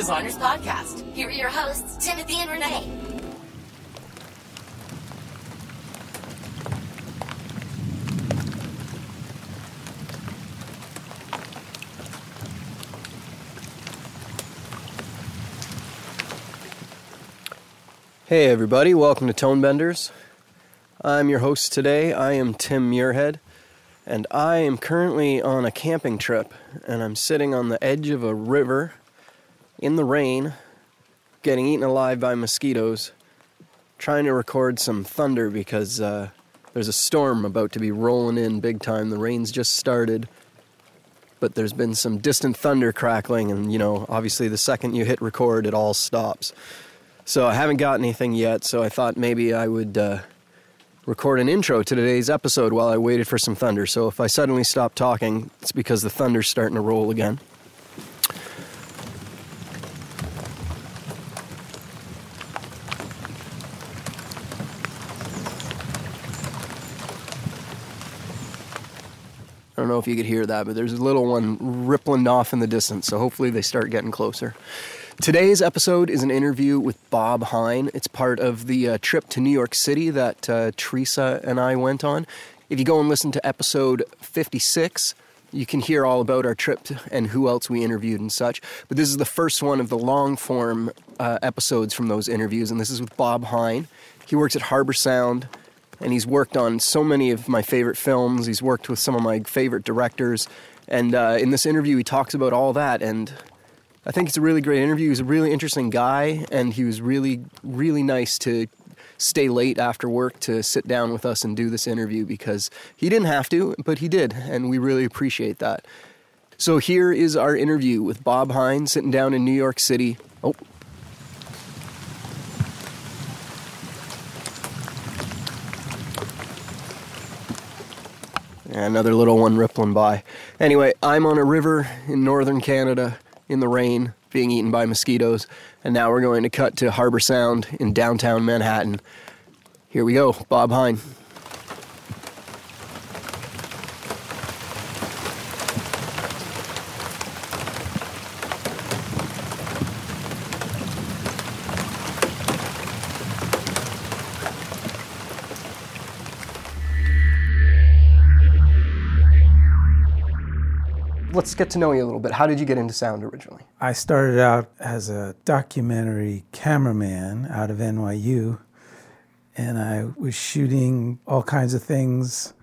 designers podcast. Here are your hosts, Timothy and Renee. Hey everybody, welcome to Tone Benders. I'm your host today. I am Tim Muirhead, and I am currently on a camping trip, and I'm sitting on the edge of a river in the rain, getting eaten alive by mosquitoes, trying to record some thunder because uh, there's a storm about to be rolling in big time. The rain's just started, but there's been some distant thunder crackling, and you know, obviously, the second you hit record, it all stops. So I haven't got anything yet, so I thought maybe I would uh, record an intro to today's episode while I waited for some thunder. So if I suddenly stop talking, it's because the thunder's starting to roll again. Know if you could hear that, but there's a little one rippling off in the distance, so hopefully they start getting closer. Today's episode is an interview with Bob Hein. It's part of the uh, trip to New York City that uh, Teresa and I went on. If you go and listen to episode 56, you can hear all about our trip and who else we interviewed and such. But this is the first one of the long form uh, episodes from those interviews, and this is with Bob Hein. He works at Harbor Sound, and he's worked on so many of my favorite films. He's worked with some of my favorite directors. And uh, in this interview, he talks about all that. And I think it's a really great interview. He's a really interesting guy, and he was really, really nice to stay late after work to sit down with us and do this interview because he didn't have to, but he did, and we really appreciate that. So here is our interview with Bob Hines sitting down in New York City. Oh. Another little one rippling by. Anyway, I'm on a river in northern Canada in the rain, being eaten by mosquitoes, and now we're going to cut to Harbor Sound in downtown Manhattan. Here we go, Bob Hein. Get to know you a little bit. How did you get into sound originally? I started out as a documentary cameraman out of NYU, and I was shooting all kinds of things.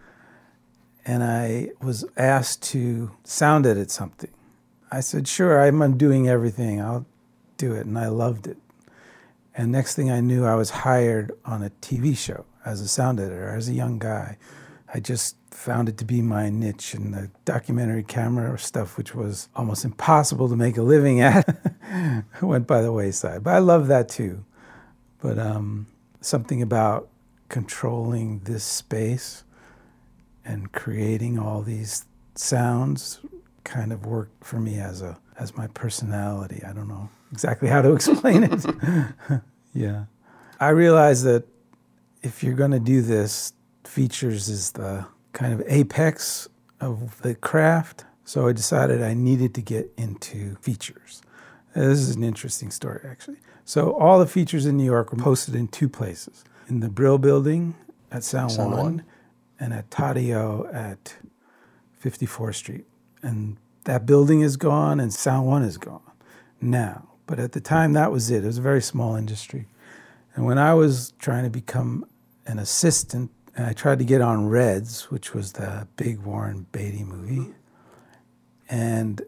And I was asked to sound edit something. I said, Sure, I'm doing everything. I'll do it. And I loved it. And next thing I knew, I was hired on a TV show as a sound editor, as a young guy. I just found it to be my niche and the documentary camera stuff, which was almost impossible to make a living at, went by the wayside. But I love that too. But um, something about controlling this space and creating all these sounds kind of worked for me as a as my personality. I don't know exactly how to explain it. yeah. I realized that if you're going to do this, features is the kind of apex of the craft. So I decided I needed to get into features. This is an interesting story, actually. So all the features in New York were posted in two places in the Brill Building at Sound, Sound One, One. and at Tadio at 54th Street. And that building is gone and Sound One is gone now. But at the time, that was it. It was a very small industry. And when I was trying to become an assistant, and I tried to get on Reds, which was the big Warren Beatty movie. And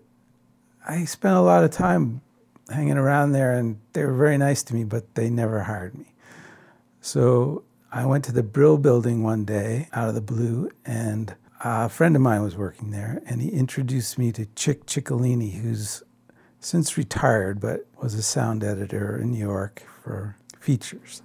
I spent a lot of time hanging around there, and they were very nice to me, but they never hired me. So I went to the Brill building one day out of the blue, and a friend of mine was working there, and he introduced me to Chic Ciccolini, who's since retired, but was a sound editor in New York for features.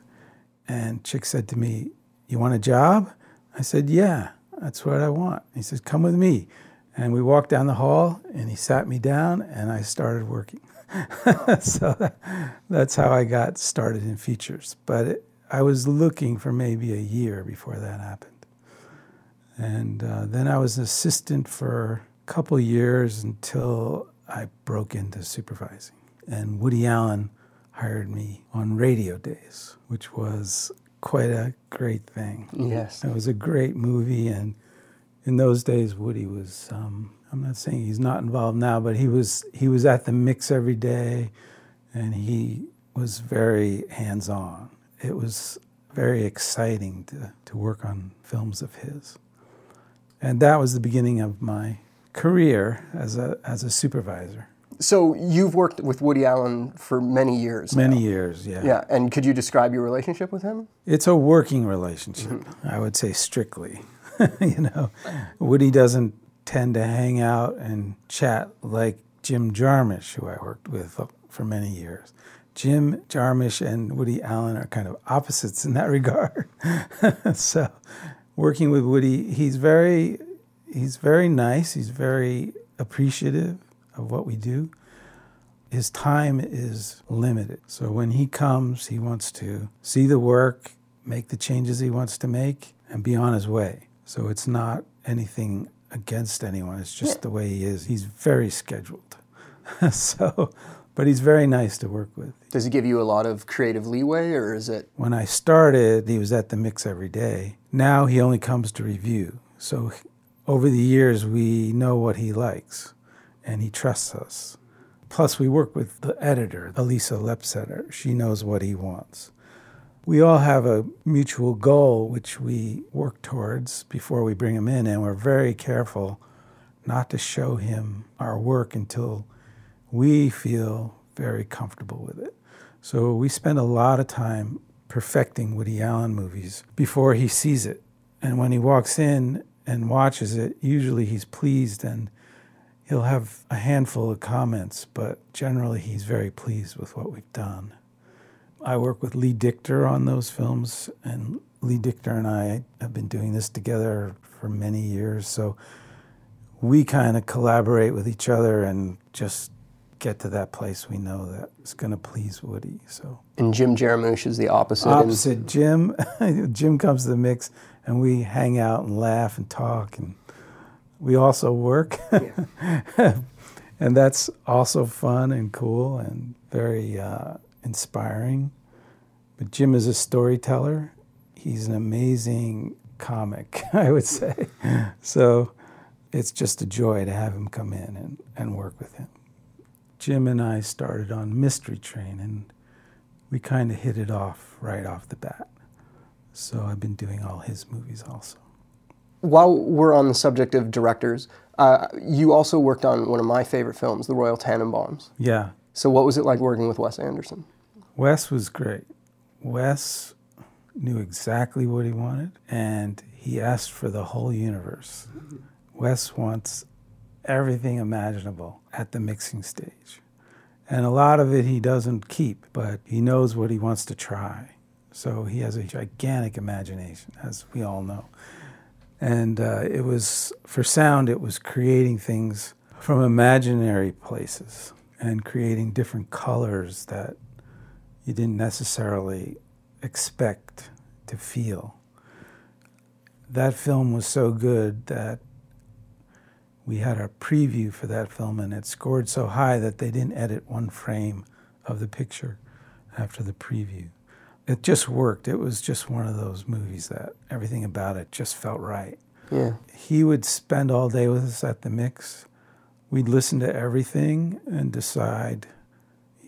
And Chic said to me, You want a job? I said, Yeah, that's what I want. He said, Come with me. And we walked down the hall, and he sat me down, and I started working. so that, that's how I got started in features. But it, I was looking for maybe a year before that happened. And uh, then I was an assistant for a couple years until I broke into supervising. And Woody Allen hired me on Radio Days, which was quite a great thing. Yes. It was a great movie, and in those days, Woody was. Um, I'm not saying he's not involved now, but he was. He was at the mix every day, and he was very hands-on. It was very exciting to to work on films of his, and that was the beginning of my career as a as a supervisor. So you've worked with Woody Allen for many years. Many now. years, yeah. Yeah, and could you describe your relationship with him? It's a working relationship, mm-hmm. I would say strictly. you know, Woody doesn't tend to hang out and chat like Jim Jarmusch, who I worked with for many years. Jim Jarmusch and Woody Allen are kind of opposites in that regard. so, working with Woody, he's very he's very nice. He's very appreciative of what we do. His time is limited. So when he comes, he wants to see the work, make the changes he wants to make, and be on his way. So it's not anything against anyone. It's just the way he is. He's very scheduled. so, but he's very nice to work with. Does he give you a lot of creative leeway, or is it? When I started, he was at the mix every day. Now he only comes to review. So over the years, we know what he likes and he trusts us. Plus, we work with the editor, Alisa Lepselter. She knows what he wants. We all have a mutual goal which we work towards before we bring him in, and we're very careful not to show him our work until we feel very comfortable with it. So we spend a lot of time perfecting Woody Allen movies before he sees it. And when he walks in and watches it, usually he's pleased and he'll have a handful of comments, but generally he's very pleased with what we've done. I work with Lee Dichter on those films, and Lee Dichter and I have been doing this together for many years. So we kind of collaborate with each other and just get to that place we know that is going to please Woody. So And Jim Jarmusch is the opposite. opposite Jim, Jim comes to the mix, and we hang out and laugh and talk, and we also work, and that's also fun and cool and very uh, inspiring. But Jim is a storyteller. He's an amazing comic, I would say. So it's just a joy to have him come in and, and work with him. Jim and I started on Mystery Train, and we kind of hit it off right off the bat. So I've been doing all his movies also. While we're on the subject of directors, uh, you also worked on one of my favorite films, The Royal Tenenbaums. Yeah, So what was it like working with Wes Anderson? Wes was great. Wes knew exactly what he wanted, and he asked for the whole universe. Wes wants everything imaginable at the mixing stage. And a lot of it he doesn't keep, but he knows what he wants to try. So he has a gigantic imagination, as we all know. And uh, it was, for sound, it was creating things from imaginary places and creating different colors that you didn't necessarily expect to feel. That film was so good that we had a preview for that film and it scored so high that they didn't edit one frame of the picture after the preview. It just worked. It was just one of those movies that everything about it just felt right. Yeah. He would spend all day with us at the mix. We'd listen to everything and decide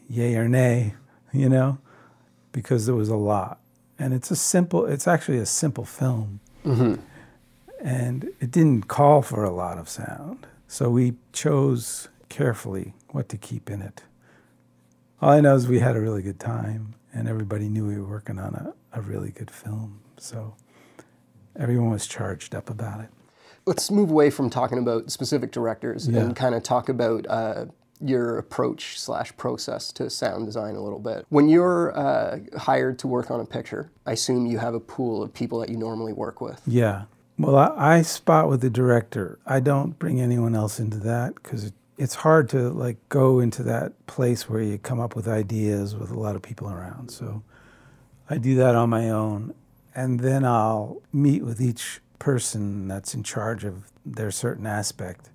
yay or nay, you know, because there was a lot. And it's a simple, it's actually a simple film. Mm-hmm. And it didn't call for a lot of sound. So we chose carefully what to keep in it. All I know is we had a really good time and everybody knew we were working on a, a really good film. So everyone was charged up about it. Let's move away from talking about specific directors Yeah. and kind of talk about uh, your approach slash process to sound design a little bit. When you're uh, hired to work on a picture, I assume you have a pool of people that you normally work with. Yeah. Well, I, I spot with the director. I don't bring anyone else into that because it, it's hard to like go into that place where you come up with ideas with a lot of people around. So I do that on my own, and then I'll meet with each person that's in charge of their certain aspect,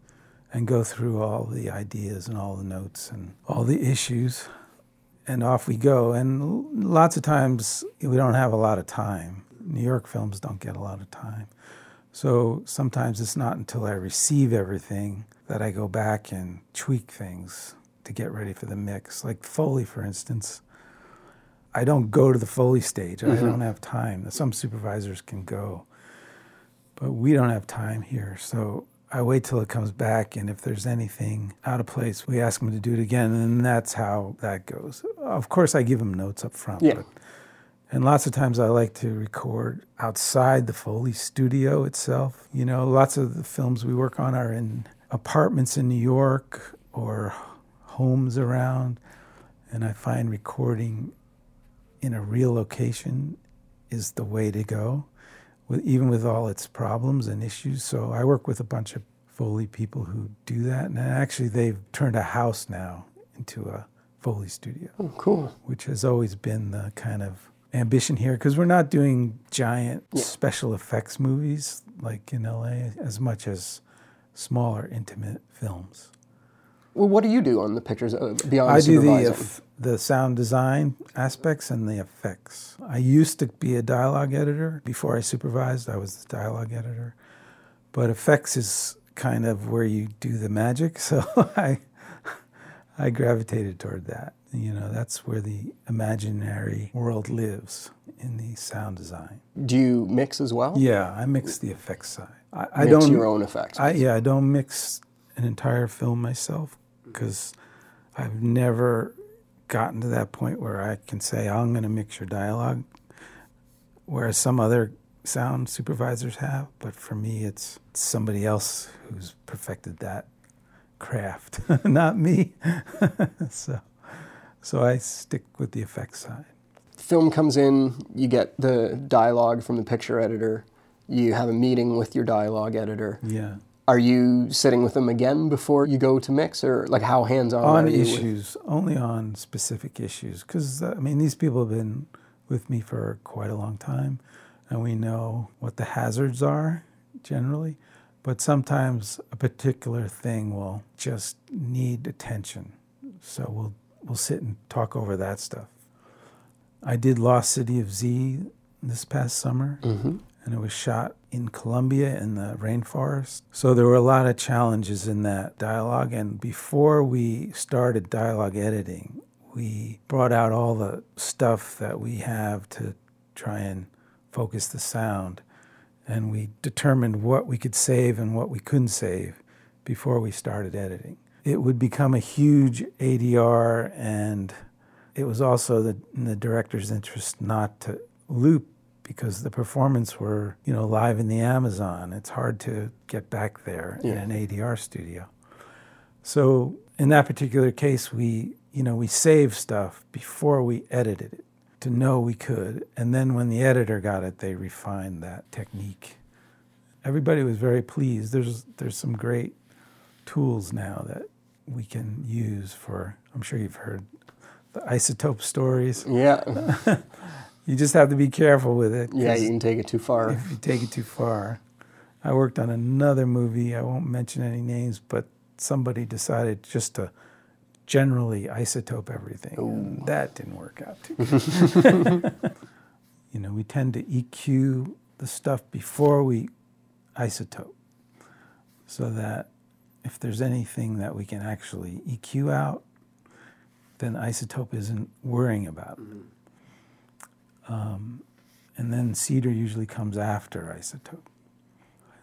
and go through all the ideas and all the notes and all the issues. And off we go. And lots of times we don't have a lot of time. New York films don't get a lot of time. So sometimes it's not until I receive everything that I go back and tweak things to get ready for the mix. Like Foley, for instance. I don't go to the Foley stage. I mm-hmm. don't have time. Some supervisors can go, but we don't have time here. So I wait till it comes back, and if there's anything out of place, we ask them to do it again, and that's how that goes. Of course, I give them notes up front. Yeah. But, and lots of times I like to record outside the Foley studio itself. You know, lots of the films we work on are in apartments in New York or homes around, and I find recording in a real location is the way to go, with, even with all its problems and issues. So I work with a bunch of Foley people who do that, and actually they've turned a house now into a Foley studio, Oh, cool. which has always been the kind of ambition here because we're not doing giant special effects movies like in LA as much as smaller intimate films. Well, what do you do on the pictures uh, beyond I do the eff- the sound design aspects and the effects. I used to be a dialogue editor before I supervised. I was the dialogue editor, but effects is kind of where you do the magic. So I I gravitated toward that. You know, that's where the imaginary world lives in the sound design. do you mix as well? Yeah, I mix the effects side. I, I don't your own effects. I, yeah, I don't mix an entire film myself mm-hmm. because I've never gotten to that point where I can say oh, I'm going to mix your dialogue, whereas some other sound supervisors have. But for me, it's somebody else who's perfected that craft, not me. so, so I stick with the effects side. Film comes in, you get the dialogue from the picture editor, you have a meeting with your dialogue editor. Yeah. Are you sitting with them again before you go to mix, or like how hands on you? with- issues, only on specific issues. Because uh, I mean, these people have been with me for quite a long time, and we know what the hazards are generally. But sometimes a particular thing will just need attention, so we'll we'll sit and talk over that stuff. I did Lost City of Z this past summer, mm-hmm. And it was shot in Colombia in the rainforest. So there were a lot of challenges in that dialogue. And before we started dialogue editing, we brought out all the stuff that we have to try and focus the sound. And we determined what we could save and what we couldn't save before we started editing. It would become a huge ADR, and it was also the, in the director's interest not to loop because the performance were, you know, live in the Amazon. It's hard to get back there in an ADR studio. So in that particular case, we, you know, we saved stuff before we edited it to know we could, and then when the editor got it, they refined that technique. Everybody was very pleased. There's there's some great tools now that we can use for. I'm sure you've heard the iZotope stories. Yeah, You just have to be careful with it. Yeah, you can take it too far. if you take it too far. I worked on another movie. I won't mention any names, but somebody decided just to generally iZotope everything. That didn't work out you know, we tend to EQ the stuff before we iZotope so that if there's anything that we can actually EQ out, then iZotope isn't worrying about it. Um, and then CEDAR usually comes after iZotope.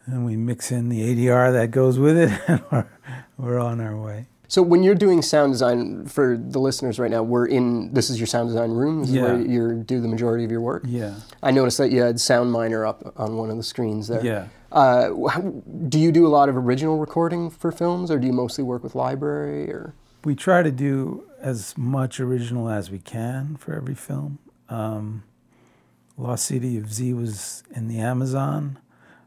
And we mix in the ADR that goes with it, and we're, we're on our way. So when you're doing sound design for the listeners right now, we're in. This is your sound design room. This is where you do the majority of your work. Yeah. I noticed that you had Soundminer up on one of the screens there. Yeah. Uh, do you do a lot of original recording for films, or do you mostly work with library? Or We try to do as much original as we can for every film. Um, Lost City of Z was in the Amazon.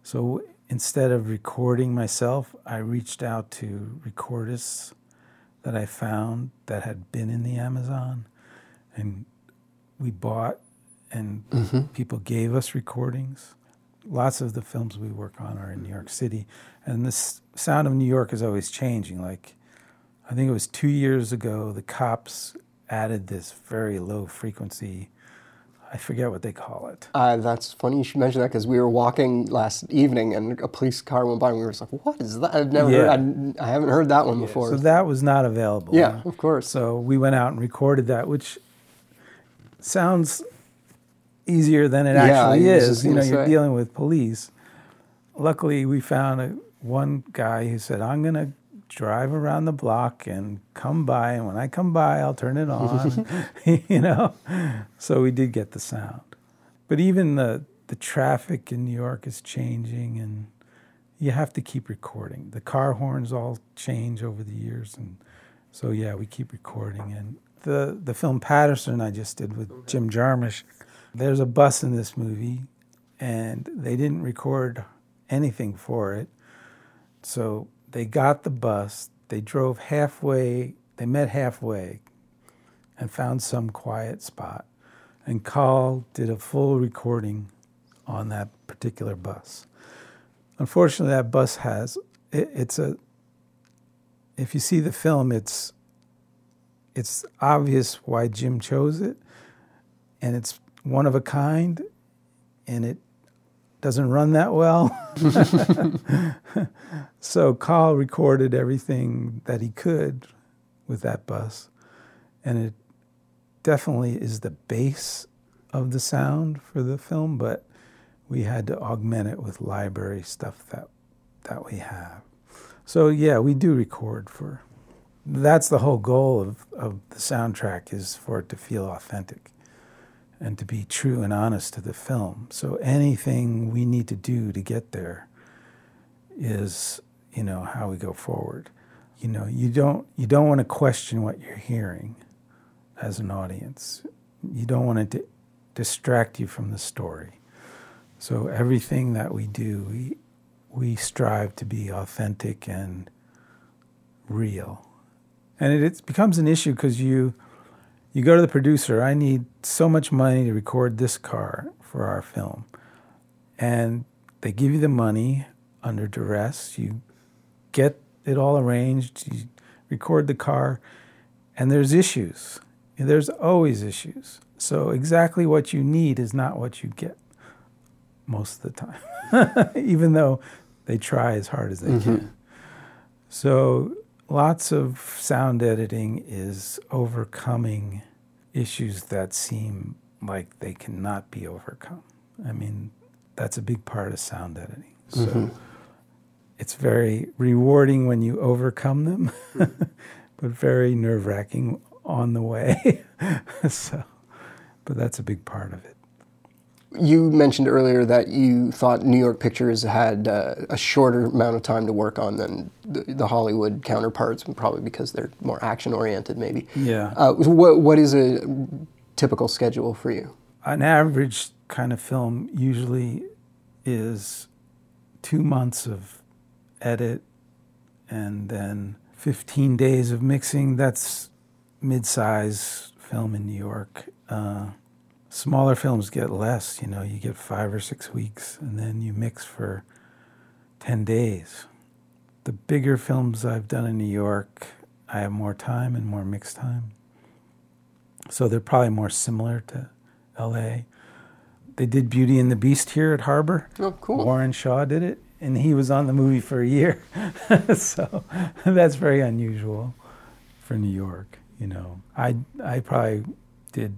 So instead of recording myself, I reached out to recordists that I found that had been in the Amazon. And we bought, and mm-hmm. people gave us recordings. lots of the films we work on are in New York City, and this sound of New York is always changing. Like, I think it was two years ago, the cops added this very low frequency. I forget what they call it. Uh, that's funny you should mention that because we were walking last evening and a police car went by and we were just like, "What is that? I've never, Yeah. heard, I, I haven't heard that one before." So that was not available. yeah, of course. So we went out and recorded that, which sounds easier than it Yeah, actually is. You know, you're say. dealing with police. Luckily, we found a, one guy who said, "I'm going to drive around the block and come by, and when I come by, I'll turn it on." you know, so we did get the sound. But even the the traffic in New York is changing, and you have to keep recording. The car horns all change over the years, and so yeah, we keep recording. And the the film Paterson I just did with Jim Jarmusch, there's a bus in this movie, and they didn't record anything for it. So they got the bus, they drove halfway, they met halfway, and found some quiet spot. And Carl did a full recording on that particular bus. Unfortunately, that bus has it, it's a. If you see the film, it's it's obvious why Jim chose it, and it's one of a kind, and it doesn't run that well. so Carl recorded everything that he could with that bus, and it definitely is the base of the sound for the film, but we had to augment it with library stuff that that we have. So yeah, we do record for that's the whole goal of, of the soundtrack is for it to feel authentic and to be true and honest to the film. So anything we need to do to get there is, you know, how we go forward. You know, you don't you don't want to question what you're hearing as an audience. You don't want to distract you from the story. So everything that we do, we we strive to be authentic and real. And it, it becomes an issue because you you go to the producer, I need so much money to record this car for our film. And they give you the money under duress. You get it all arranged, you record the car, and there's issues. There's always issues. So exactly what you need is not what you get most of the time, even though they try as hard as they mm-hmm. can. So lots of sound editing is overcoming issues that seem like they cannot be overcome. I mean, that's a big part of sound editing. So mm-hmm. it's very rewarding when you overcome them, but very nerve wracking on the way. so, but that's a big part of it. You mentioned earlier that you thought New York Pictures had uh, a shorter amount of time to work on than the, the Hollywood counterparts, probably because they're more action oriented, maybe. Yeah. Uh, what, what is a typical schedule for you? An average kind of film usually is two months of edit and then 15 days of mixing. That's mid-size film in New York. Uh, smaller films get less. You know, you get five or six weeks, and then you mix for 10 days. The bigger films I've done in New York, I have more time and more mix time. So they're probably more similar to LA. They did Beauty and the Beast here at Harbor. Oh, cool. Warren Shaw did it, and he was on the movie for a year. so that's very unusual for New York. You know, I I probably did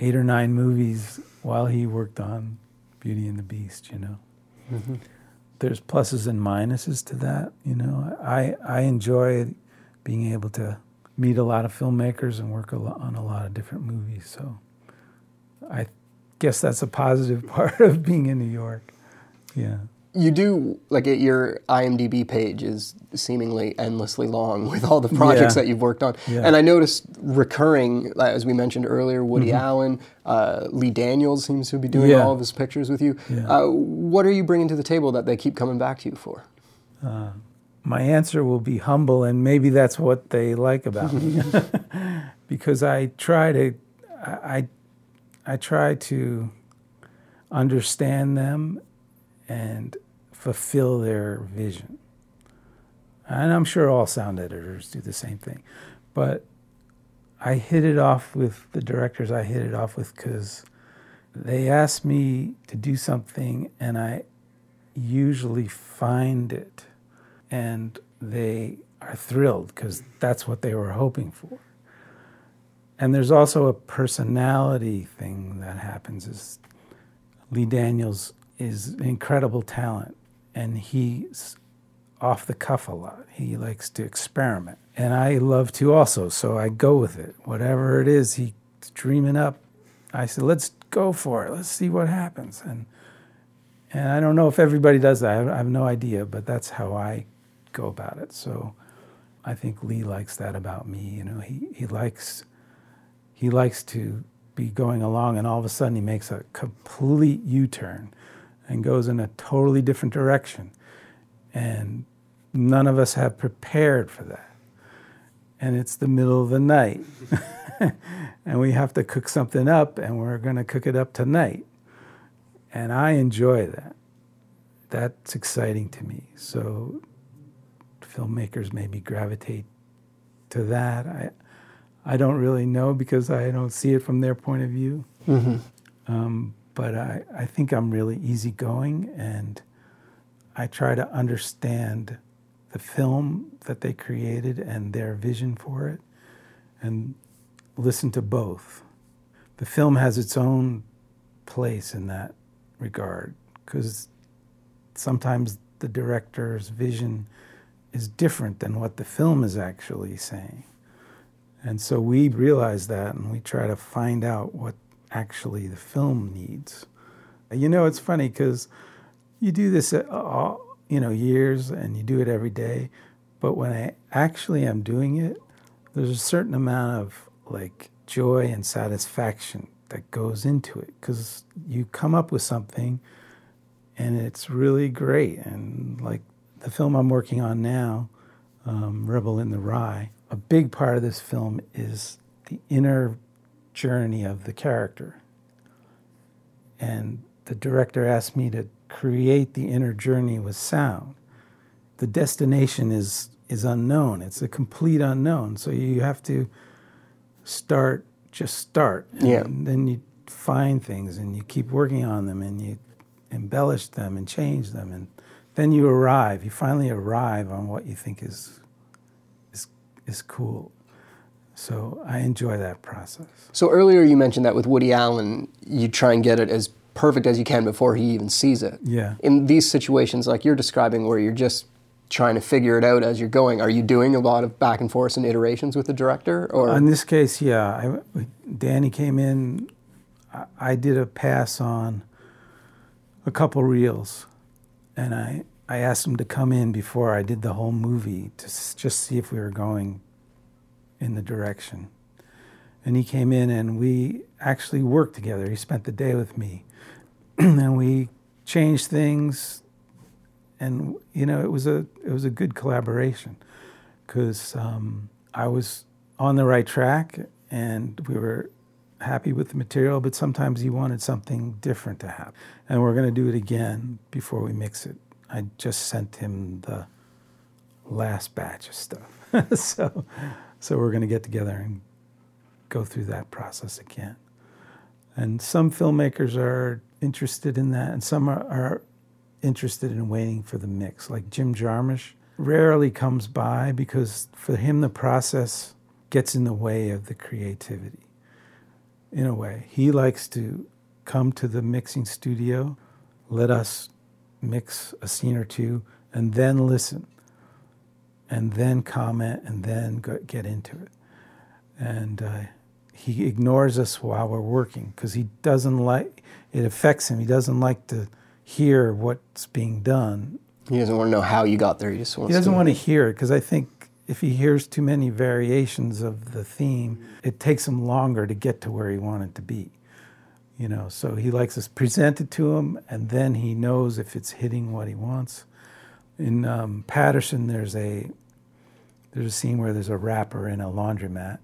eight or nine movies while he worked on Beauty and the Beast. You know, mm-hmm. there's pluses and minuses to that. You know, I I enjoy being able to meet a lot of filmmakers and work a on a lot of different movies. So I guess that's a positive part of being in New York. Yeah. You do like it, your IMDb page is seemingly endlessly long with all the projects Yeah. that you've worked on, Yeah. and I noticed recurring, uh, as we mentioned earlier, Woody Allen, uh, Lee Daniels seems to be doing Mm-hmm. Yeah. all of his pictures with you. Uh, what are you bringing to the table that they keep coming back to you for? my answer will be humble, and maybe that's what they like about me, because I try to, I I try to understand them and fulfill their vision. And I'm sure all sound editors do the same thing. But I hit it off with the directors I hit it off with because they asked me to do something and I usually find it and they are thrilled because that's what they were hoping for. And there's also a personality thing that happens is Lee Daniels is an incredible talent and he's off the cuff a lot. He likes to experiment. And I love to also, so I go with it. Whatever it is he's dreaming up, I said, let's go for it. Let's see what happens. And and I don't know if everybody does that. I have no idea, but that's how I go about it. So I think Lee likes that about me. You know, he, he likes he likes to be going along and all of a sudden he makes a complete U-turn and goes in a totally different direction. And none of us have prepared for that. And it's the middle of the night. and we have to cook something up and we're going to cook it up tonight. And I enjoy that. That's exciting to me. So filmmakers maybe gravitate to that. I, I don't really know because I don't see it from their point of view. Mm-hmm. Um, but I, I think I'm really easygoing and I try to understand the film that they created and their vision for it and listen to both. The film has its own place in that regard because sometimes the director's vision is different than what the film is actually saying. And so we realize that and we try to find out what actually the film needs. You know, it's funny because you do this all, you know, years and you do it every day, but when I actually am doing it, there's a certain amount of like joy and satisfaction that goes into it because you come up with something and it's really great. And like the film I'm working on now, um, Rebel in the Rye, a big part of this film is the inner journey of the character. And the director asked me to create the inner journey with sound. The destination is is unknown. It's a complete unknown. So you have to start just start. Yeah. Then you find things and you keep working on them and you embellish them and change them and then you arrive. You finally arrive on what you think is is is cool. So I enjoy that process. So earlier you mentioned that with Woody Allen, you try and get it as perfect as you can before he even sees it. Yeah. In these situations like you're describing where you're just trying to figure it out as you're going, are you doing a lot of back and forth and iterations with the director or In this case, yeah. I, Danny came in. I, I did a pass on a couple reels, and I I asked him to come in before I did the whole movie to s- just see if we were going in the direction. And he came in, and we actually worked together. He spent the day with me, and we changed things. And you know, it was a it was a good collaboration because um, I was on the right track and we were happy with the material, but sometimes he wanted something different to happen. And we're going to do it again before we mix it. I just sent him the last batch of stuff. so, so we're going to get together and go through that process again. And some filmmakers are interested in that, and some are, are interested in waiting for the mix. Like Jim Jarmusch rarely comes by because for him the process gets in the way of the creativity. In a way, he likes to come to the mixing studio, let us mix a scene or two, and then listen, and then comment, and then go, get into it. And uh, he ignores us while we're working because he doesn't like it affects him. He doesn't like to hear what's being done. he doesn't want to know how you got there, he just wants He doesn't to want to hear it because I think if he hears too many variations of the theme, it takes him longer to get to where he wanted to be. You know, so he likes us present it to him, and then he knows if it's hitting what he wants. In um, Paterson, there's a there's a scene where there's a rapper in a laundromat,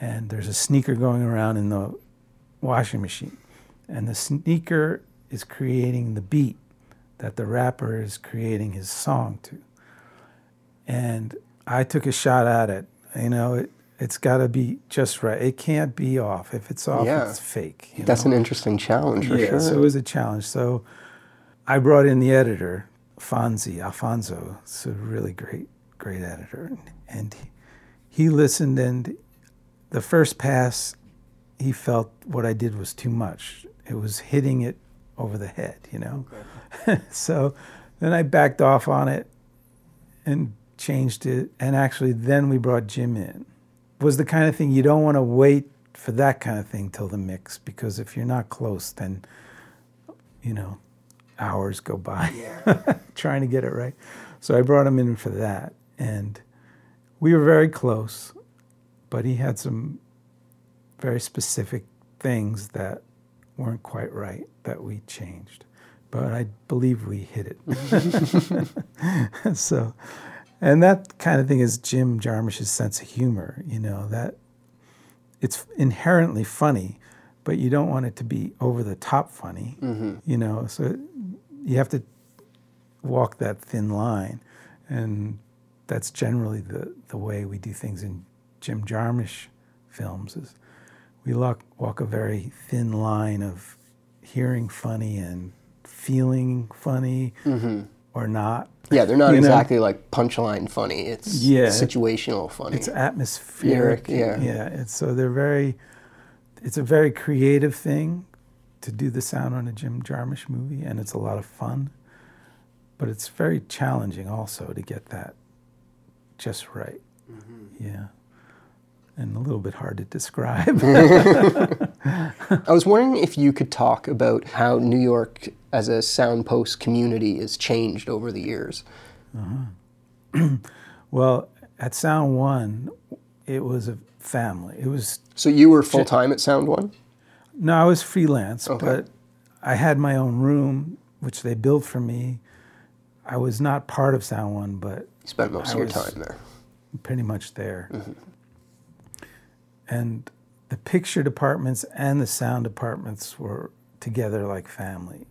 and there's a sneaker going around in the washing machine, and the sneaker is creating the beat that the rapper is creating his song to. And I took a shot at it. You know, it, it's got to be just right. It can't be off. If it's off, Yeah. it's fake. you That's know? an interesting challenge for yeah, sure. so it was a challenge. So I brought in the editor, Fonzie Affonso. It's a really great, great editor, and he, he listened. And the first pass, he felt what I did was too much. It was hitting it over the head, you know. so then I backed off on it and changed it. And actually, then we brought Jim in. It was the kind of thing you don't want to wait for that kind of thing till the mix because if you're not close, then you know hours go by trying to get it right. So I brought him in for that, and we were very close, but he had some very specific things that weren't quite right that we changed. But I believe we hit it. so, and that kind of thing is Jim Jarmusch's sense of humor. You know that it's inherently funny, but you don't want it to be over the top funny. Mm-hmm. You know, so you have to walk that thin line, and that's generally the the way we do things in Jim Jarmusch films. Is we walk walk a very thin line of hearing funny and feeling funny mm-hmm. or not. yeah, they're not you know? exactly like punchline funny. It's Yeah. situational funny. It's atmospheric. Yeah. yeah. It's, so they're very. It's a very creative thing to do the sound on a Jim Jarmusch movie, and it's a lot of fun. But it's very challenging also to get that just right. Mm-hmm. Yeah, and a little bit hard to describe. I was wondering if you could talk about how New York as a soundpost community has changed over the years. Uh-huh. well, at Sound One, it was a family. It was So you were full time at Sound One? No, I was freelance, Okay. but I had my own room, which they built for me. I was not part of Sound One, but You spent most I of your time there. pretty much there. And the picture departments and the sound departments were together like family.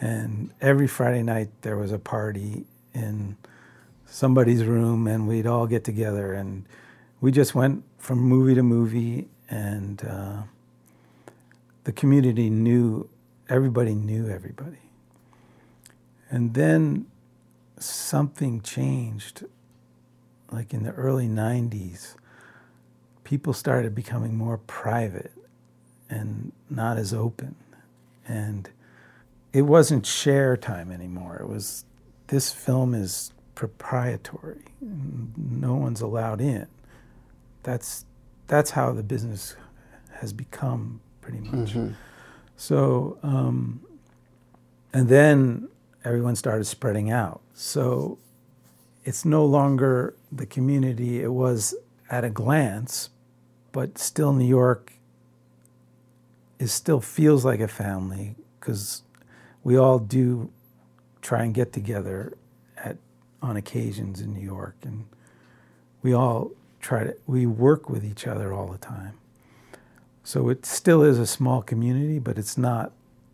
And every Friday night there was a party in somebody's room, and we'd all get together, and we just went from movie to movie, and uh, the community knew everybody knew everybody. And then something changed like in the early 90s, people started becoming more private and not as open. And it wasn't share time anymore. It was this film is proprietary. No one's allowed in. That's that's how the business has become pretty much. So um, and then everyone started spreading out. So it's no longer the community it was at a glance, but still New York is still feels like a family because we all do try and get together at on occasions in New York and we all try to we work with each other all the time. So it still is a small community, but it's not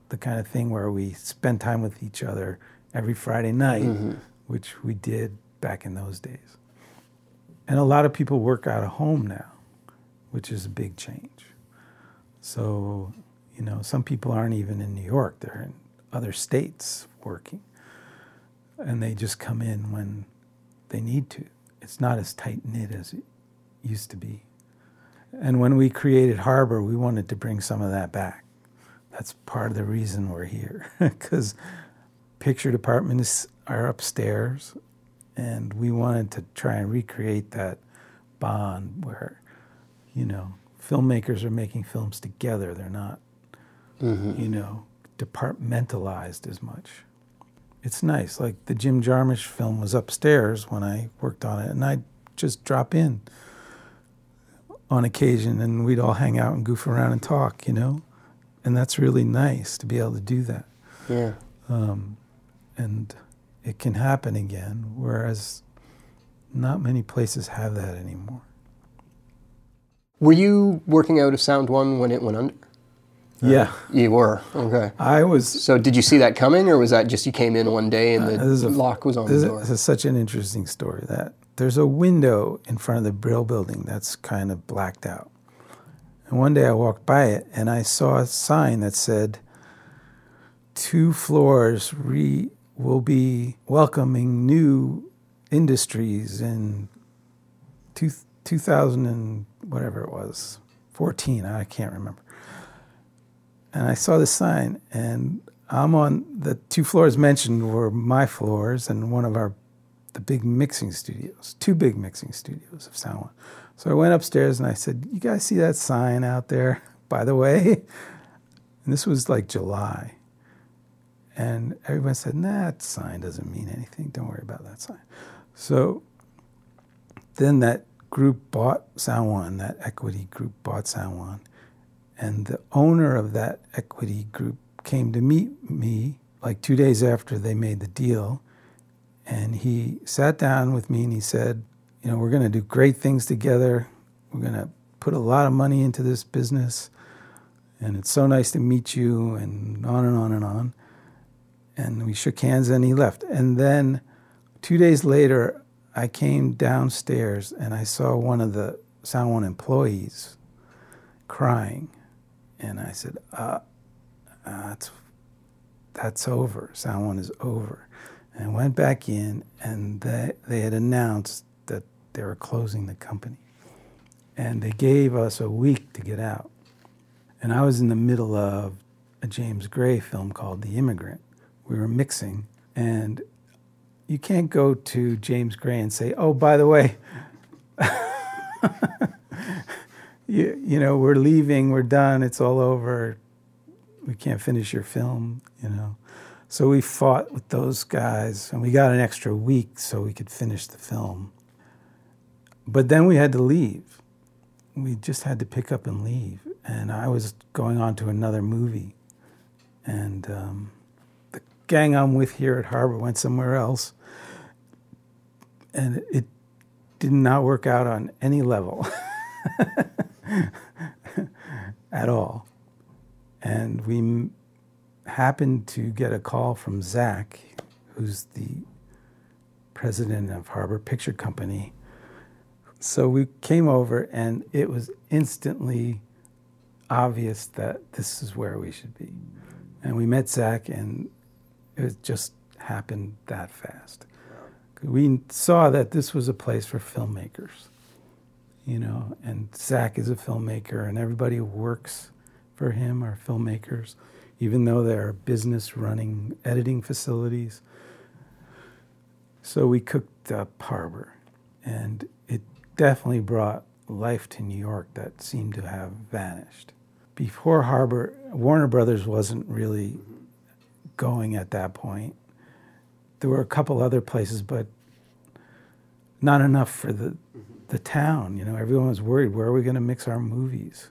the kind of thing where we spend time with each other every Friday night, mm-hmm. which we did back in those days. And a lot of people work out of home now, which is a big change. So, you know, some people aren't even in New York, they're in other states working. And they just come in when they need to. It's not as tight knit as it used to be. And when we created Harbor, we wanted to bring some of that back. That's part of the reason we're here, because picture departments are upstairs, and we wanted to try and recreate that bond where, you know, filmmakers are making films together. They're not, mm-hmm. you know, departmentalized as much. It's nice. Like the Jim Jarmusch film was upstairs when I worked on it, and I'd just drop in on occasion, and we'd all hang out and goof around and talk, you know, and that's really nice to be able to do that Yeah. and it can happen again, whereas not many places have that anymore. Were you working out of Sound One when it went under? Yeah. You were okay. I was So did you see that coming, or was that just you came in one day and the Uh, a- lock was on the door? this is such an interesting story that there's a window in front of the Brill building that's kind of blacked out. And one day I walked by it and I saw a sign that said, two floors re- will be welcoming new industries in two, 2000 and whatever it was, 14, I can't remember. And I saw the sign, and I'm on the two floors mentioned were my floors and one of our the big mixing studios, two big mixing studios of Sound. So I went upstairs and I said, "You guys see that sign out there? By the way," and this was like July, and everyone said, "Nah, that sign doesn't mean anything. Don't worry about that sign." So then that group bought Sound One. That equity group bought Sound One, and the owner of that equity group came to meet me like two days after they made the deal. And he sat down with me and he said, You know, we're going to do great things together. We're going to put a lot of money into this business. And it's so nice to meet you, and on and on and on. And we shook hands and he left. And then two days later, I came downstairs and I saw one of the Sound One employees crying. And I said, uh, that's that's over. Sound One is over. And went back in, and they, they had announced that they were closing the company. And they gave us a week to get out. And I was in the middle of a James Gray film called The Immigrant. We were mixing, and you can't go to James Gray and say, "Oh, by the way, you, you know, we're leaving, we're done, it's all over. We can't finish your film," you know. So we fought with those guys, and we got an extra week so we could finish the film. But then we had to leave. We just had to pick up and leave, and I was going on to another movie, and um, the gang I'm with here at Harbor went somewhere else, and it did not work out on any level at all. And we happened to get a call from Zach, who's the president of Harbor Picture Company. So we came over, and it was instantly obvious that this is where we should be. And we met Zach, and it just happened that fast. We saw that this was a place for filmmakers, you know, and Zach is a filmmaker, and everybody who works for him are filmmakers, even though they're business running editing facilities. So we cooked up Harbor, and it definitely brought life to New York that seemed to have vanished. Before Harbor, Warner Brothers wasn't really going at that point. There were a couple other places, but not enough for the the town. You know, everyone was worried. Where are we going to mix our movies?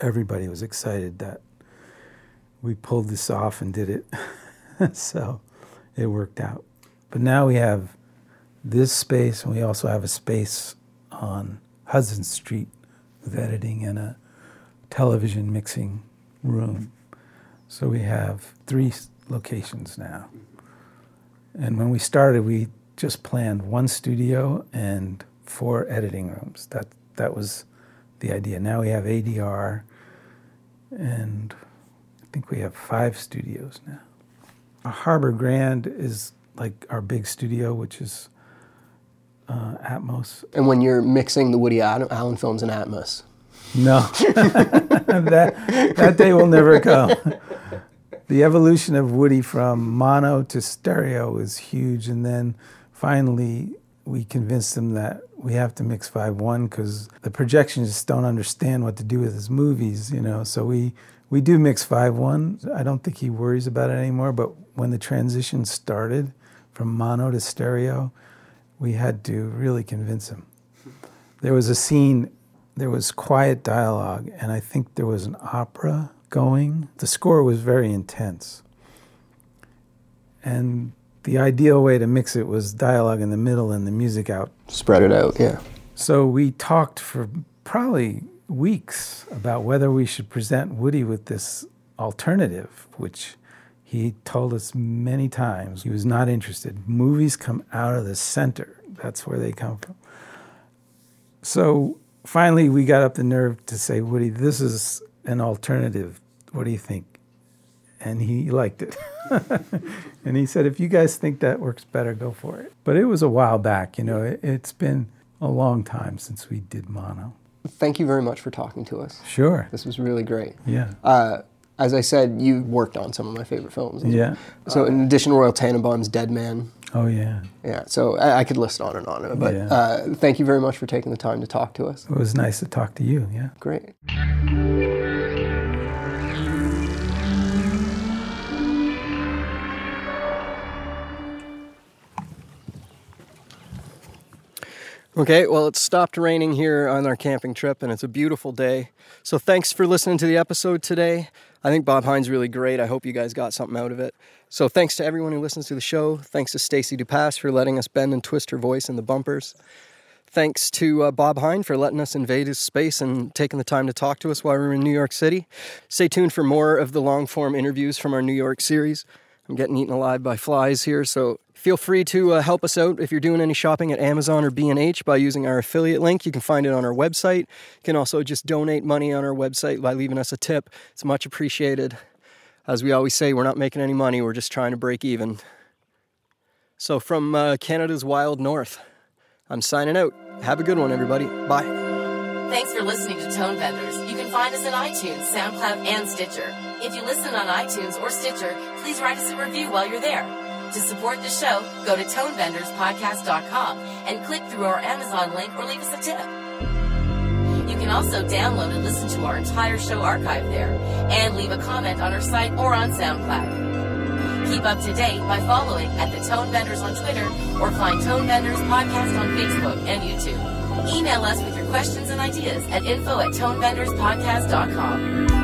Everybody was excited that we pulled this off and did it. so it worked out. But now we have this space, and we also have a space on Hudson Street with editing and a television mixing room. So we have three locations now. And when we started, we just planned one studio and four editing rooms. That that was the idea. Now we have ADR, and think we have five studios now. Our Harbor Grand is like our big studio, which is uh, Atmos. and when you're mixing the Woody Allen Allen films in Atmos, No, that that day will never come. The evolution of Woody from mono to stereo is huge, and then finally we convinced them that we have to mix five one because the projectionists don't understand what to do with his movies, you know. So we we do mix five one. I don't think he worries about it anymore. But when the transition started from mono to stereo, we had to really convince him there was a scene there was quiet dialogue and i think there was an opera going the score was very intense and the ideal way to mix it was dialogue in the middle and the music out spread it out. Yeah. so we talked for probably weeks about whether we should present Woody with this alternative, which he told us many times he was not interested. Movies come out of the center, that's where they come from. So finally, we got up the nerve to say, Woody, this is an alternative. What do you think? And he liked it. and he said, if you guys think that works better, go for it. But it was a while back, you know, it, it's been a long time since we did mono. Thank you very much for talking to us. Sure. This was really great. Yeah. Uh, as I said, you worked on some of my favorite films. Yeah. So, in addition to Royal Tenenbaums' Dead Man, Oh, yeah. yeah. So I, I could list on and on. But Yeah. uh, thank you very much for taking the time to talk to us. It was nice to talk to you. Yeah. Great. Okay, well, it's stopped raining here on our camping trip, and it's a beautiful day. So, thanks for listening to the episode today. I think Bob Hein's really great. I hope you guys got something out of it. So, thanks to everyone who listens to the show. Thanks to Stacy Dupass for letting us bend and twist her voice in the bumpers. Thanks to uh, Bob Hein for letting us invade his space and taking the time to talk to us while we were in New York City. Stay tuned for more of the long form interviews from our New York series. I'm getting eaten alive by flies here, so feel free to uh, help us out if you're doing any shopping at Amazon or B&H by using our affiliate link. You can find it on our website. You can also just donate money on our website by leaving us a tip. It's much appreciated. As we always say, we're not making any money, we're just trying to break even. So, from uh, Canada's wild north, I'm signing out. Have a good one, everybody. Bye. Thanks for listening to Tone Benders. You can find us on iTunes, SoundCloud, and Stitcher. If you listen on iTunes or Stitcher, please write us a review while you're there. To support the show, go to tonebenderspodcast.com and click through our Amazon link or leave us a tip. You can also download and listen to our entire show archive there and leave a comment on our site or on SoundCloud. Keep up to date by following at the Tone Benders on Twitter or find Tone Benders Podcast on Facebook and YouTube. Email us with your questions and ideas at info at tonebenderspodcast.com.